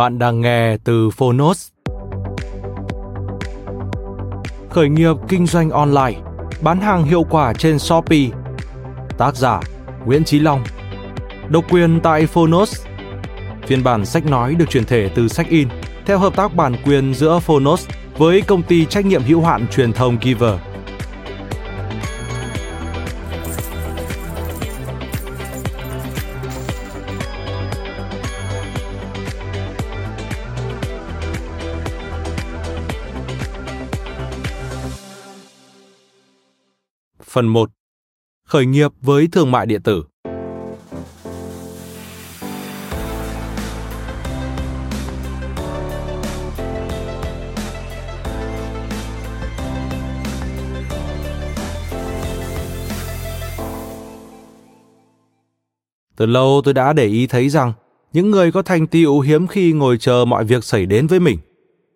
Bạn đang nghe từ Phonos. Khởi nghiệp kinh doanh online, bán hàng hiệu quả trên Shopee. Tác giả Nguyễn Chí Long. Độc quyền tại Phonos. Phiên bản sách nói được chuyển thể từ sách in theo hợp tác bản quyền giữa Phonos với công ty trách nhiệm hữu hạn truyền thông Giver. Phần 1. Khởi nghiệp với thương mại điện tử. Từ lâu tôi đã để ý thấy rằng những người có thành tựu hiếm khi ngồi chờ mọi việc xảy đến với mình.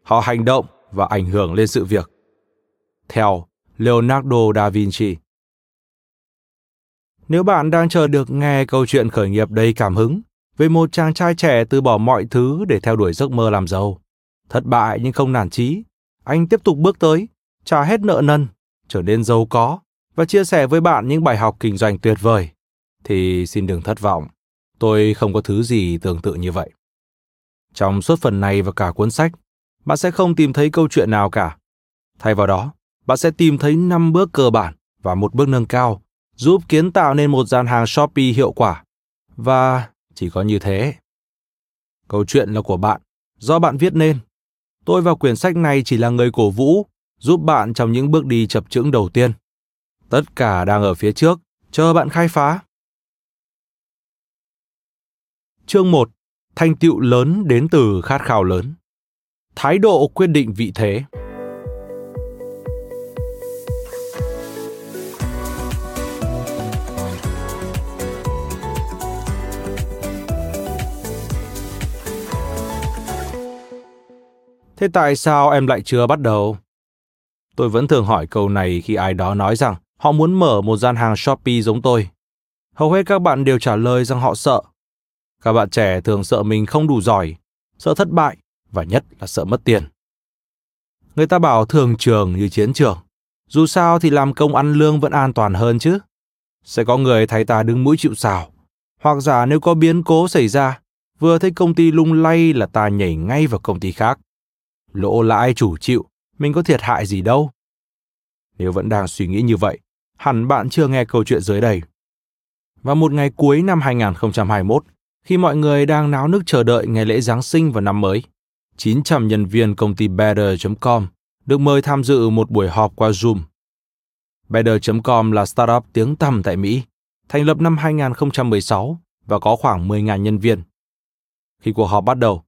Họ hành động và ảnh hưởng lên sự việc. Theo Leonardo da Vinci nếu bạn đang chờ được nghe câu chuyện khởi nghiệp đầy cảm hứng về một chàng trai trẻ từ bỏ mọi thứ để theo đuổi giấc mơ làm giàu, thất bại nhưng không nản chí, anh tiếp tục bước tới, trả hết nợ nần, trở nên giàu có và chia sẻ với bạn những bài học kinh doanh tuyệt vời, thì xin đừng thất vọng, tôi không có thứ gì tương tự như vậy. Trong suốt phần này và cả cuốn sách, bạn sẽ không tìm thấy câu chuyện nào cả. Thay vào đó, bạn sẽ tìm thấy 5 bước cơ bản và một bước nâng cao giúp kiến tạo nên một gian hàng Shopee hiệu quả. Và chỉ có như thế. Câu chuyện là của bạn, do bạn viết nên. Tôi và quyển sách này chỉ là người cổ vũ, giúp bạn trong những bước đi chập chững đầu tiên. Tất cả đang ở phía trước, chờ bạn khai phá. Chương 1. Thành tựu lớn đến từ khát khao lớn. Thái độ quyết định vị thế. Thế tại sao em lại chưa bắt đầu? Tôi vẫn thường hỏi câu này khi ai đó nói rằng họ muốn mở một gian hàng Shopee giống tôi. Hầu hết các bạn đều trả lời rằng họ sợ. Các bạn trẻ thường sợ mình không đủ giỏi, sợ thất bại và nhất là sợ mất tiền. Người ta bảo thường trường như chiến trường. Dù sao thì làm công ăn lương vẫn an toàn hơn chứ. Sẽ có người thấy ta đứng mũi chịu sào. Hoặc giả nếu có biến cố xảy ra, vừa thấy công ty lung lay là ta nhảy ngay vào công ty khác lỗ lãi chủ chịu, mình có thiệt hại gì đâu. Nếu vẫn đang suy nghĩ như vậy, hẳn bạn chưa nghe câu chuyện dưới đây. Vào một ngày cuối năm 2021, khi mọi người đang náo nức chờ đợi ngày lễ Giáng sinh và năm mới, 900 nhân viên công ty Better.com được mời tham dự một buổi họp qua Zoom. Better.com là startup tiếng tăm tại Mỹ, thành lập năm 2016 và có khoảng 10.000 nhân viên. Khi cuộc họp bắt đầu,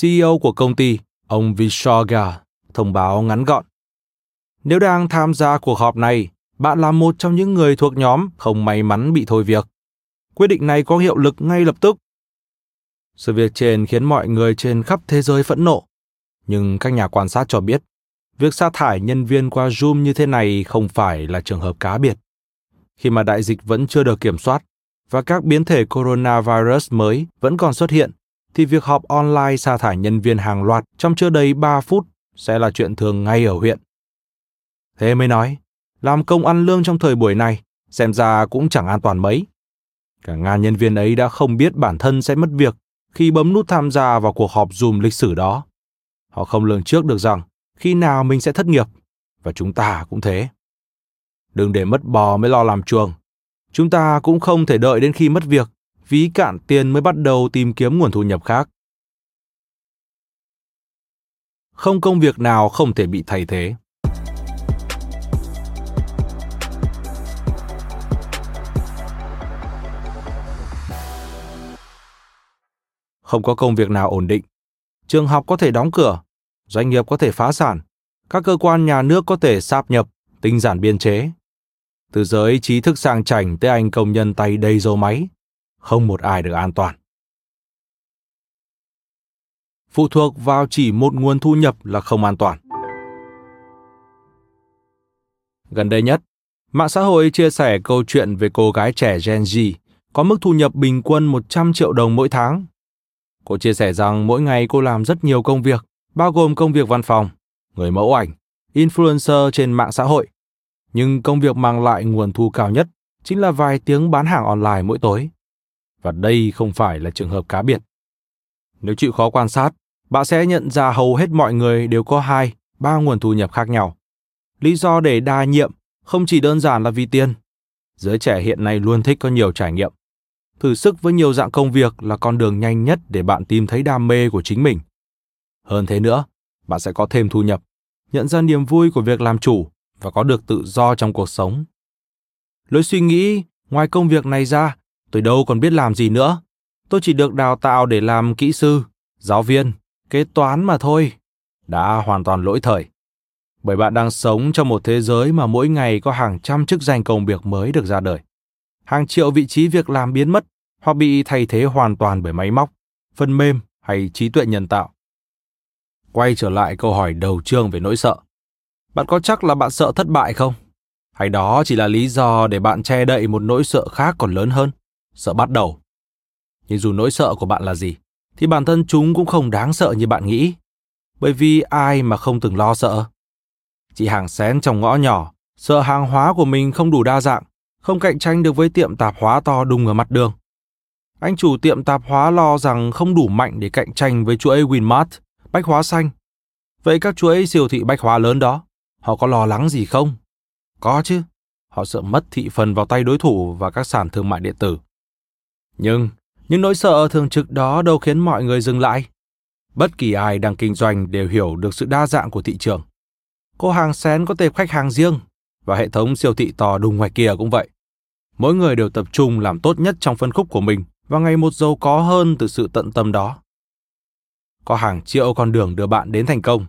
CEO của công ty Ông Vishoga thông báo ngắn gọn. Nếu đang tham gia cuộc họp này, bạn là một trong những người thuộc nhóm không may mắn bị thôi việc. Quyết định này có hiệu lực ngay lập tức. Sự việc trên khiến mọi người trên khắp thế giới phẫn nộ. Nhưng các nhà quan sát cho biết, việc sa thải nhân viên qua Zoom như thế này không phải là trường hợp cá biệt. Khi mà đại dịch vẫn chưa được kiểm soát và các biến thể coronavirus mới vẫn còn xuất hiện, thì việc họp online sa thải nhân viên hàng loạt trong chưa đầy 3 phút sẽ là chuyện thường ngay ở huyện. Thế mới nói, làm công ăn lương trong thời buổi này xem ra cũng chẳng an toàn mấy. Cả ngàn nhân viên ấy đã không biết bản thân sẽ mất việc khi bấm nút tham gia vào cuộc họp Zoom lịch sử đó. Họ không lường trước được rằng khi nào mình sẽ thất nghiệp, và chúng ta cũng thế. Đừng để mất bò mới lo làm chuồng. Chúng ta cũng không thể đợi đến khi mất việc, ví cạn tiền mới bắt đầu tìm kiếm nguồn thu nhập khác. Không công việc nào không thể bị thay thế. Không có công việc nào ổn định. Trường học có thể đóng cửa, doanh nghiệp có thể phá sản, các cơ quan nhà nước có thể sáp nhập, tinh giản biên chế. Từ giới trí thức sang chảnh tới anh công nhân tay đầy dầu máy, không một ai được an toàn. Phụ thuộc vào chỉ một nguồn thu nhập là không an toàn. Gần đây nhất, mạng xã hội chia sẻ câu chuyện về cô gái trẻ Gen Z có mức thu nhập bình quân 100 triệu đồng mỗi tháng. Cô chia sẻ rằng mỗi ngày cô làm rất nhiều công việc, bao gồm công việc văn phòng, người mẫu ảnh, influencer trên mạng xã hội. Nhưng công việc mang lại nguồn thu cao nhất chính là vài tiếng bán hàng online mỗi tối. Và đây không phải là trường hợp cá biệt. Nếu chịu khó quan sát, bạn sẽ nhận ra hầu hết mọi người đều có hai, ba nguồn thu nhập khác nhau. Lý do để đa nhiệm không chỉ đơn giản là vì tiền. Giới trẻ hiện nay luôn thích có nhiều trải nghiệm. Thử sức với nhiều dạng công việc là con đường nhanh nhất để bạn tìm thấy đam mê của chính mình. Hơn thế nữa, bạn sẽ có thêm thu nhập, nhận ra niềm vui của việc làm chủ và có được tự do trong cuộc sống. Lối suy nghĩ, ngoài công việc này ra, tôi đâu còn biết làm gì nữa. Tôi chỉ được đào tạo để làm kỹ sư, giáo viên, kế toán mà thôi. Đã hoàn toàn lỗi thời. Bởi bạn đang sống trong một thế giới mà mỗi ngày có hàng trăm chức danh công việc mới được ra đời. Hàng triệu vị trí việc làm biến mất hoặc bị thay thế hoàn toàn bởi máy móc, phần mềm hay trí tuệ nhân tạo. Quay trở lại câu hỏi đầu chương về nỗi sợ. Bạn có chắc là bạn sợ thất bại không? Hay đó chỉ là lý do để bạn che đậy một nỗi sợ khác còn lớn hơn, sợ bắt đầu. Nhưng dù nỗi sợ của bạn là gì, thì bản thân chúng cũng không đáng sợ như bạn nghĩ. Bởi vì ai mà không từng lo sợ? Chị hàng xén trong ngõ nhỏ, sợ hàng hóa của mình không đủ đa dạng, không cạnh tranh được với tiệm tạp hóa to đùng ở mặt đường. Anh chủ tiệm tạp hóa lo rằng không đủ mạnh để cạnh tranh với chuỗi Winmart, bách hóa xanh. Vậy các chuỗi siêu thị bách hóa lớn đó, họ có lo lắng gì không? Có chứ. Họ sợ mất thị phần vào tay đối thủ và các sàn thương mại điện tử. Nhưng, những nỗi sợ thường trực đó đâu khiến mọi người dừng lại. Bất kỳ ai đang kinh doanh đều hiểu được sự đa dạng của thị trường. Cô hàng xén có tệp khách hàng riêng và hệ thống siêu thị to đùng ngoài kia cũng vậy. Mỗi người đều tập trung làm tốt nhất trong phân khúc của mình và ngày một giàu có hơn từ sự tận tâm đó. Có hàng triệu con đường đưa bạn đến thành công,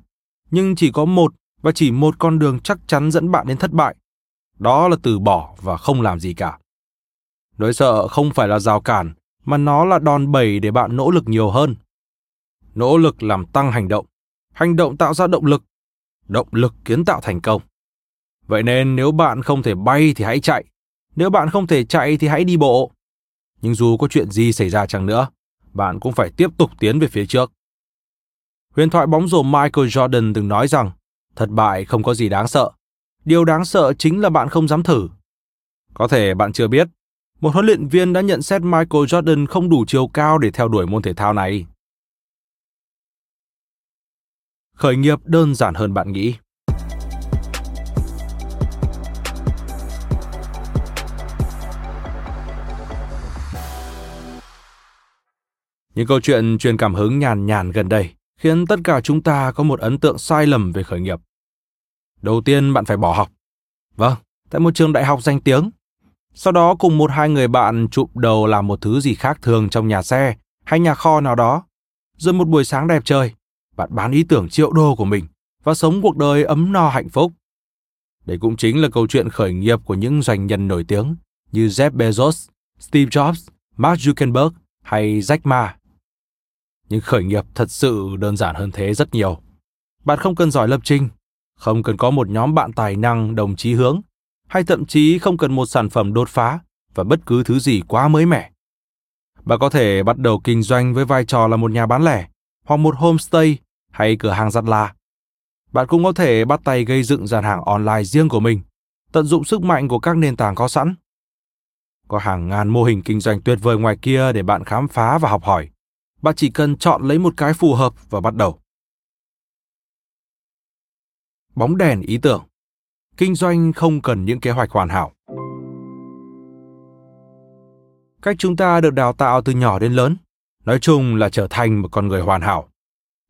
nhưng chỉ có một và chỉ một con đường chắc chắn dẫn bạn đến thất bại. Đó là từ bỏ và không làm gì cả. Nỗi sợ không phải là rào cản, mà nó là đòn bẩy để bạn nỗ lực nhiều hơn. Nỗ lực làm tăng hành động, hành động tạo ra động lực, động lực kiến tạo thành công. Vậy nên nếu bạn không thể bay thì hãy chạy, nếu bạn không thể chạy thì hãy đi bộ. Nhưng dù có chuyện gì xảy ra chăng nữa, bạn cũng phải tiếp tục tiến về phía trước. Huyền thoại bóng rổ Michael Jordan từng nói rằng, thất bại không có gì đáng sợ. Điều đáng sợ chính là bạn không dám thử. Có thể bạn chưa biết, một huấn luyện viên đã nhận xét Michael Jordan không đủ chiều cao để theo đuổi môn thể thao này. Khởi nghiệp đơn giản hơn bạn nghĩ. Những câu chuyện truyền cảm hứng nhàn nhàn gần đây khiến tất cả chúng ta có một ấn tượng sai lầm về khởi nghiệp. Đầu tiên bạn phải bỏ học. Vâng, tại một trường đại học danh tiếng. Sau đó cùng một hai người bạn chụp đầu làm một thứ gì khác thường trong nhà xe hay nhà kho nào đó. Rồi một buổi sáng đẹp trời, bạn bán ý tưởng triệu đô của mình và sống cuộc đời ấm no hạnh phúc. Đây cũng chính là câu chuyện khởi nghiệp của những doanh nhân nổi tiếng như Jeff Bezos, Steve Jobs, Mark Zuckerberg hay Jack Ma nhưng khởi nghiệp thật sự đơn giản hơn thế rất nhiều. Bạn không cần giỏi lập trình, không cần có một nhóm bạn tài năng đồng chí hướng, hay thậm chí không cần một sản phẩm đột phá và bất cứ thứ gì quá mới mẻ. Bạn có thể bắt đầu kinh doanh với vai trò là một nhà bán lẻ, hoặc một homestay hay cửa hàng giặt là. Bạn cũng có thể bắt tay gây dựng gian hàng online riêng của mình, tận dụng sức mạnh của các nền tảng có sẵn Có hàng ngàn mô hình kinh doanh tuyệt vời ngoài kia để bạn khám phá và học hỏi. Bạn chỉ cần chọn lấy một cái phù hợp và bắt đầu. Bóng đèn ý tưởng. Kinh doanh không cần những kế hoạch hoàn hảo. Cách chúng ta được đào tạo từ nhỏ đến lớn, nói chung là trở thành một con người hoàn hảo.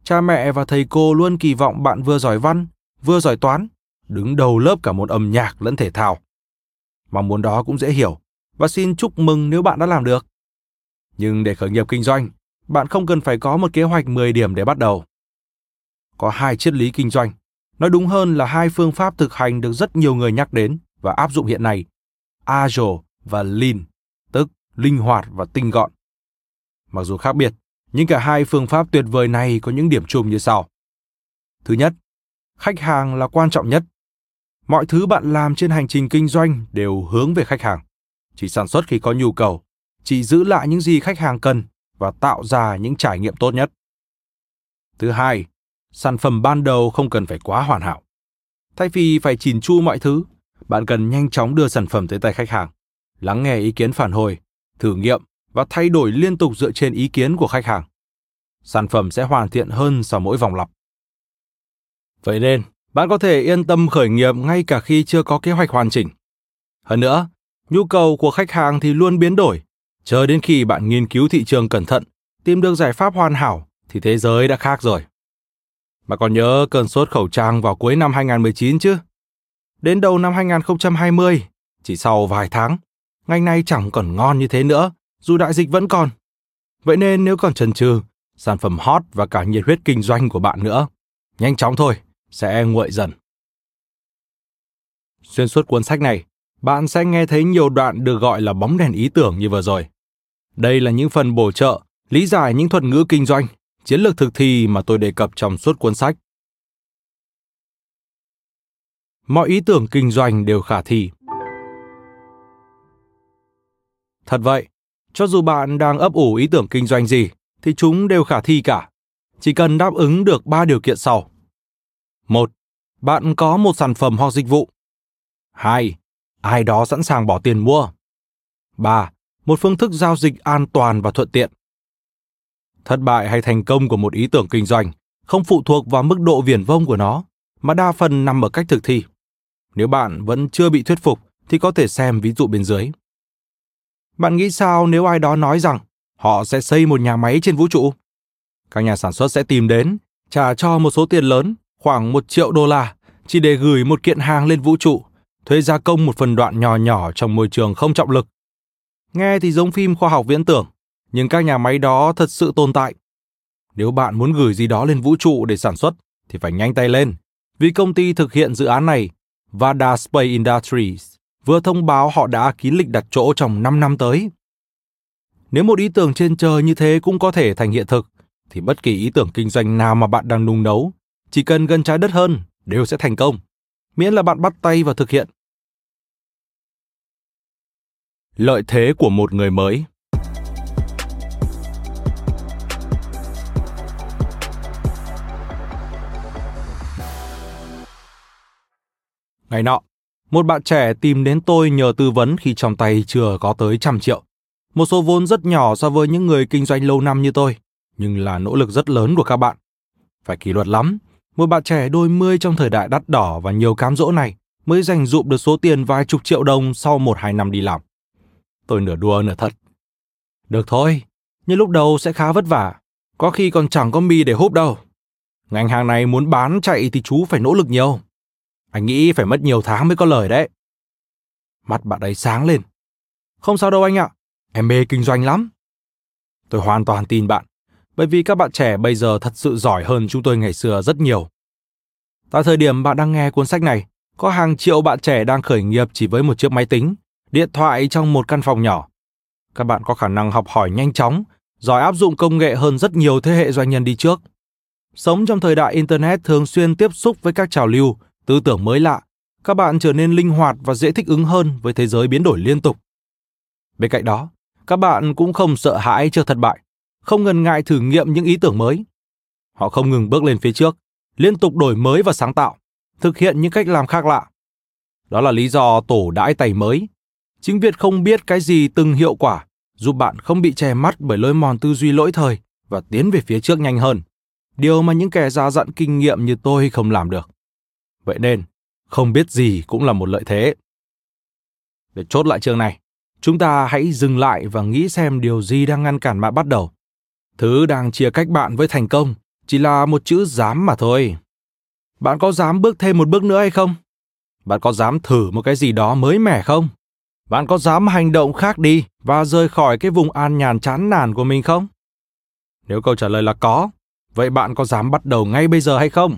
Cha mẹ và thầy cô luôn kỳ vọng bạn vừa giỏi văn, vừa giỏi toán, đứng đầu lớp cả môn âm nhạc lẫn thể thao. Mong muốn đó cũng dễ hiểu và xin chúc mừng nếu bạn đã làm được. Nhưng để khởi nghiệp kinh doanh, bạn không cần phải có một kế hoạch 10 điểm để bắt đầu. Có hai triết lý kinh doanh, nói đúng hơn là hai phương pháp thực hành được rất nhiều người nhắc đến và áp dụng hiện nay, Agile và Lean, tức linh hoạt và tinh gọn. Mặc dù khác biệt, nhưng cả hai phương pháp tuyệt vời này có những điểm chung như sau. Thứ nhất, khách hàng là quan trọng nhất. Mọi thứ bạn làm trên hành trình kinh doanh đều hướng về khách hàng. Chỉ sản xuất khi có nhu cầu, chỉ giữ lại những gì khách hàng cần và tạo ra những trải nghiệm tốt nhất. Thứ hai, sản phẩm ban đầu không cần phải quá hoàn hảo. Thay vì phải chỉn chu mọi thứ, bạn cần nhanh chóng đưa sản phẩm tới tay khách hàng, lắng nghe ý kiến phản hồi, thử nghiệm và thay đổi liên tục dựa trên ý kiến của khách hàng. Sản phẩm sẽ hoàn thiện hơn sau mỗi vòng lặp. Vậy nên, bạn có thể yên tâm khởi nghiệp ngay cả khi chưa có kế hoạch hoàn chỉnh. Hơn nữa, nhu cầu của khách hàng thì luôn biến đổi. Chờ đến khi bạn nghiên cứu thị trường cẩn thận, tìm được giải pháp hoàn hảo thì thế giới đã khác rồi. Mà còn nhớ cơn sốt khẩu trang vào cuối năm 2019 chứ? Đến đầu năm 2020, chỉ sau vài tháng, ngành này chẳng còn ngon như thế nữa, dù đại dịch vẫn còn. Vậy nên nếu còn chần chừ, sản phẩm hot và cả nhiệt huyết kinh doanh của bạn nữa, nhanh chóng thôi, sẽ nguội dần. Xuyên suốt cuốn sách này, bạn sẽ nghe thấy nhiều đoạn được gọi là bóng đèn ý tưởng như vừa rồi. Đây là những phần bổ trợ, lý giải những thuật ngữ kinh doanh, chiến lược thực thi mà tôi đề cập trong suốt cuốn sách. Mọi ý tưởng kinh doanh đều khả thi. Thật vậy, cho dù bạn đang ấp ủ ý tưởng kinh doanh gì, thì chúng đều khả thi cả. Chỉ cần đáp ứng được ba điều kiện sau. một, Bạn có một sản phẩm hoặc dịch vụ. 2. Ai đó sẵn sàng bỏ tiền mua. 3. Một phương thức giao dịch an toàn và thuận tiện. Thất bại hay thành công của một ý tưởng kinh doanh không phụ thuộc vào mức độ viển vông của nó, mà đa phần nằm ở cách thực thi. Nếu bạn vẫn chưa bị thuyết phục thì có thể xem ví dụ bên dưới. Bạn nghĩ sao nếu ai đó nói rằng họ sẽ xây một nhà máy trên vũ trụ? Các nhà sản xuất sẽ tìm đến, trả cho một số tiền lớn, khoảng một triệu đô la, chỉ để gửi một kiện hàng lên vũ trụ, thuê gia công một phần đoạn nhỏ nhỏ trong môi trường không trọng lực. Nghe thì giống phim khoa học viễn tưởng, nhưng các nhà máy đó thật sự tồn tại. Nếu bạn muốn gửi gì đó lên vũ trụ để sản xuất, thì phải nhanh tay lên, vì công ty thực hiện dự án này, Vada Space Industries, vừa thông báo họ đã kín lịch đặt chỗ trong 5 năm tới. Nếu một ý tưởng trên trời như thế cũng có thể thành hiện thực, thì bất kỳ ý tưởng kinh doanh nào mà bạn đang nung nấu, chỉ cần gần trái đất hơn, đều sẽ thành công, miễn là bạn bắt tay vào thực hiện. Lợi thế của một người mới Ngày nọ, một bạn trẻ tìm đến tôi nhờ tư vấn khi trong tay chưa có tới trăm triệu. Một số vốn rất nhỏ so với những người kinh doanh lâu năm như tôi, nhưng là nỗ lực rất lớn của các bạn. Phải kỷ luật lắm, một bạn trẻ đôi mươi trong thời đại đắt đỏ và nhiều cám dỗ này mới dành dụm được số tiền vài chục triệu đồng sau một hai năm đi làm. Tôi nửa đùa nửa thật. Được thôi, nhưng lúc đầu sẽ khá vất vả, có khi còn chẳng có mì để húp đâu. Ngành hàng này muốn bán chạy thì chú phải nỗ lực nhiều. Anh nghĩ phải mất nhiều tháng mới có lời đấy. Mắt bạn ấy sáng lên. Không sao đâu anh ạ, em mê kinh doanh lắm. Tôi hoàn toàn tin bạn, bởi vì các bạn trẻ bây giờ thật sự giỏi hơn chúng tôi ngày xưa rất nhiều. Tại thời điểm bạn đang nghe cuốn sách này, có hàng triệu bạn trẻ đang khởi nghiệp chỉ với một chiếc máy tính, điện thoại trong một căn phòng nhỏ. Các bạn có khả năng học hỏi nhanh chóng, giỏi áp dụng công nghệ hơn rất nhiều thế hệ doanh nhân đi trước. Sống trong thời đại Internet thường xuyên tiếp xúc với các trào lưu, tư tưởng mới lạ, các bạn trở nên linh hoạt và dễ thích ứng hơn với thế giới biến đổi liên tục. Bên cạnh đó, các bạn cũng không sợ hãi trước thất bại, không ngần ngại thử nghiệm những ý tưởng mới. Họ không ngừng bước lên phía trước, liên tục đổi mới và sáng tạo, thực hiện những cách làm khác lạ. Đó là lý do tổ đãi tẩy mới. Chính việc không biết cái gì từng hiệu quả giúp bạn không bị che mắt bởi lối mòn tư duy lỗi thời và tiến về phía trước nhanh hơn. Điều mà những kẻ già dặn kinh nghiệm như tôi không làm được. Vậy nên, không biết gì cũng là một lợi thế. Để chốt lại chương này, chúng ta hãy dừng lại và nghĩ xem điều gì đang ngăn cản bạn bắt đầu. Thứ đang chia cách bạn với thành công chỉ là một chữ dám mà thôi. Bạn có dám bước thêm một bước nữa hay không? Bạn có dám thử một cái gì đó mới mẻ không? Bạn có dám hành động khác đi và rời khỏi cái vùng an nhàn chán nản của mình không? Nếu câu trả lời là có, vậy bạn có dám bắt đầu ngay bây giờ hay không?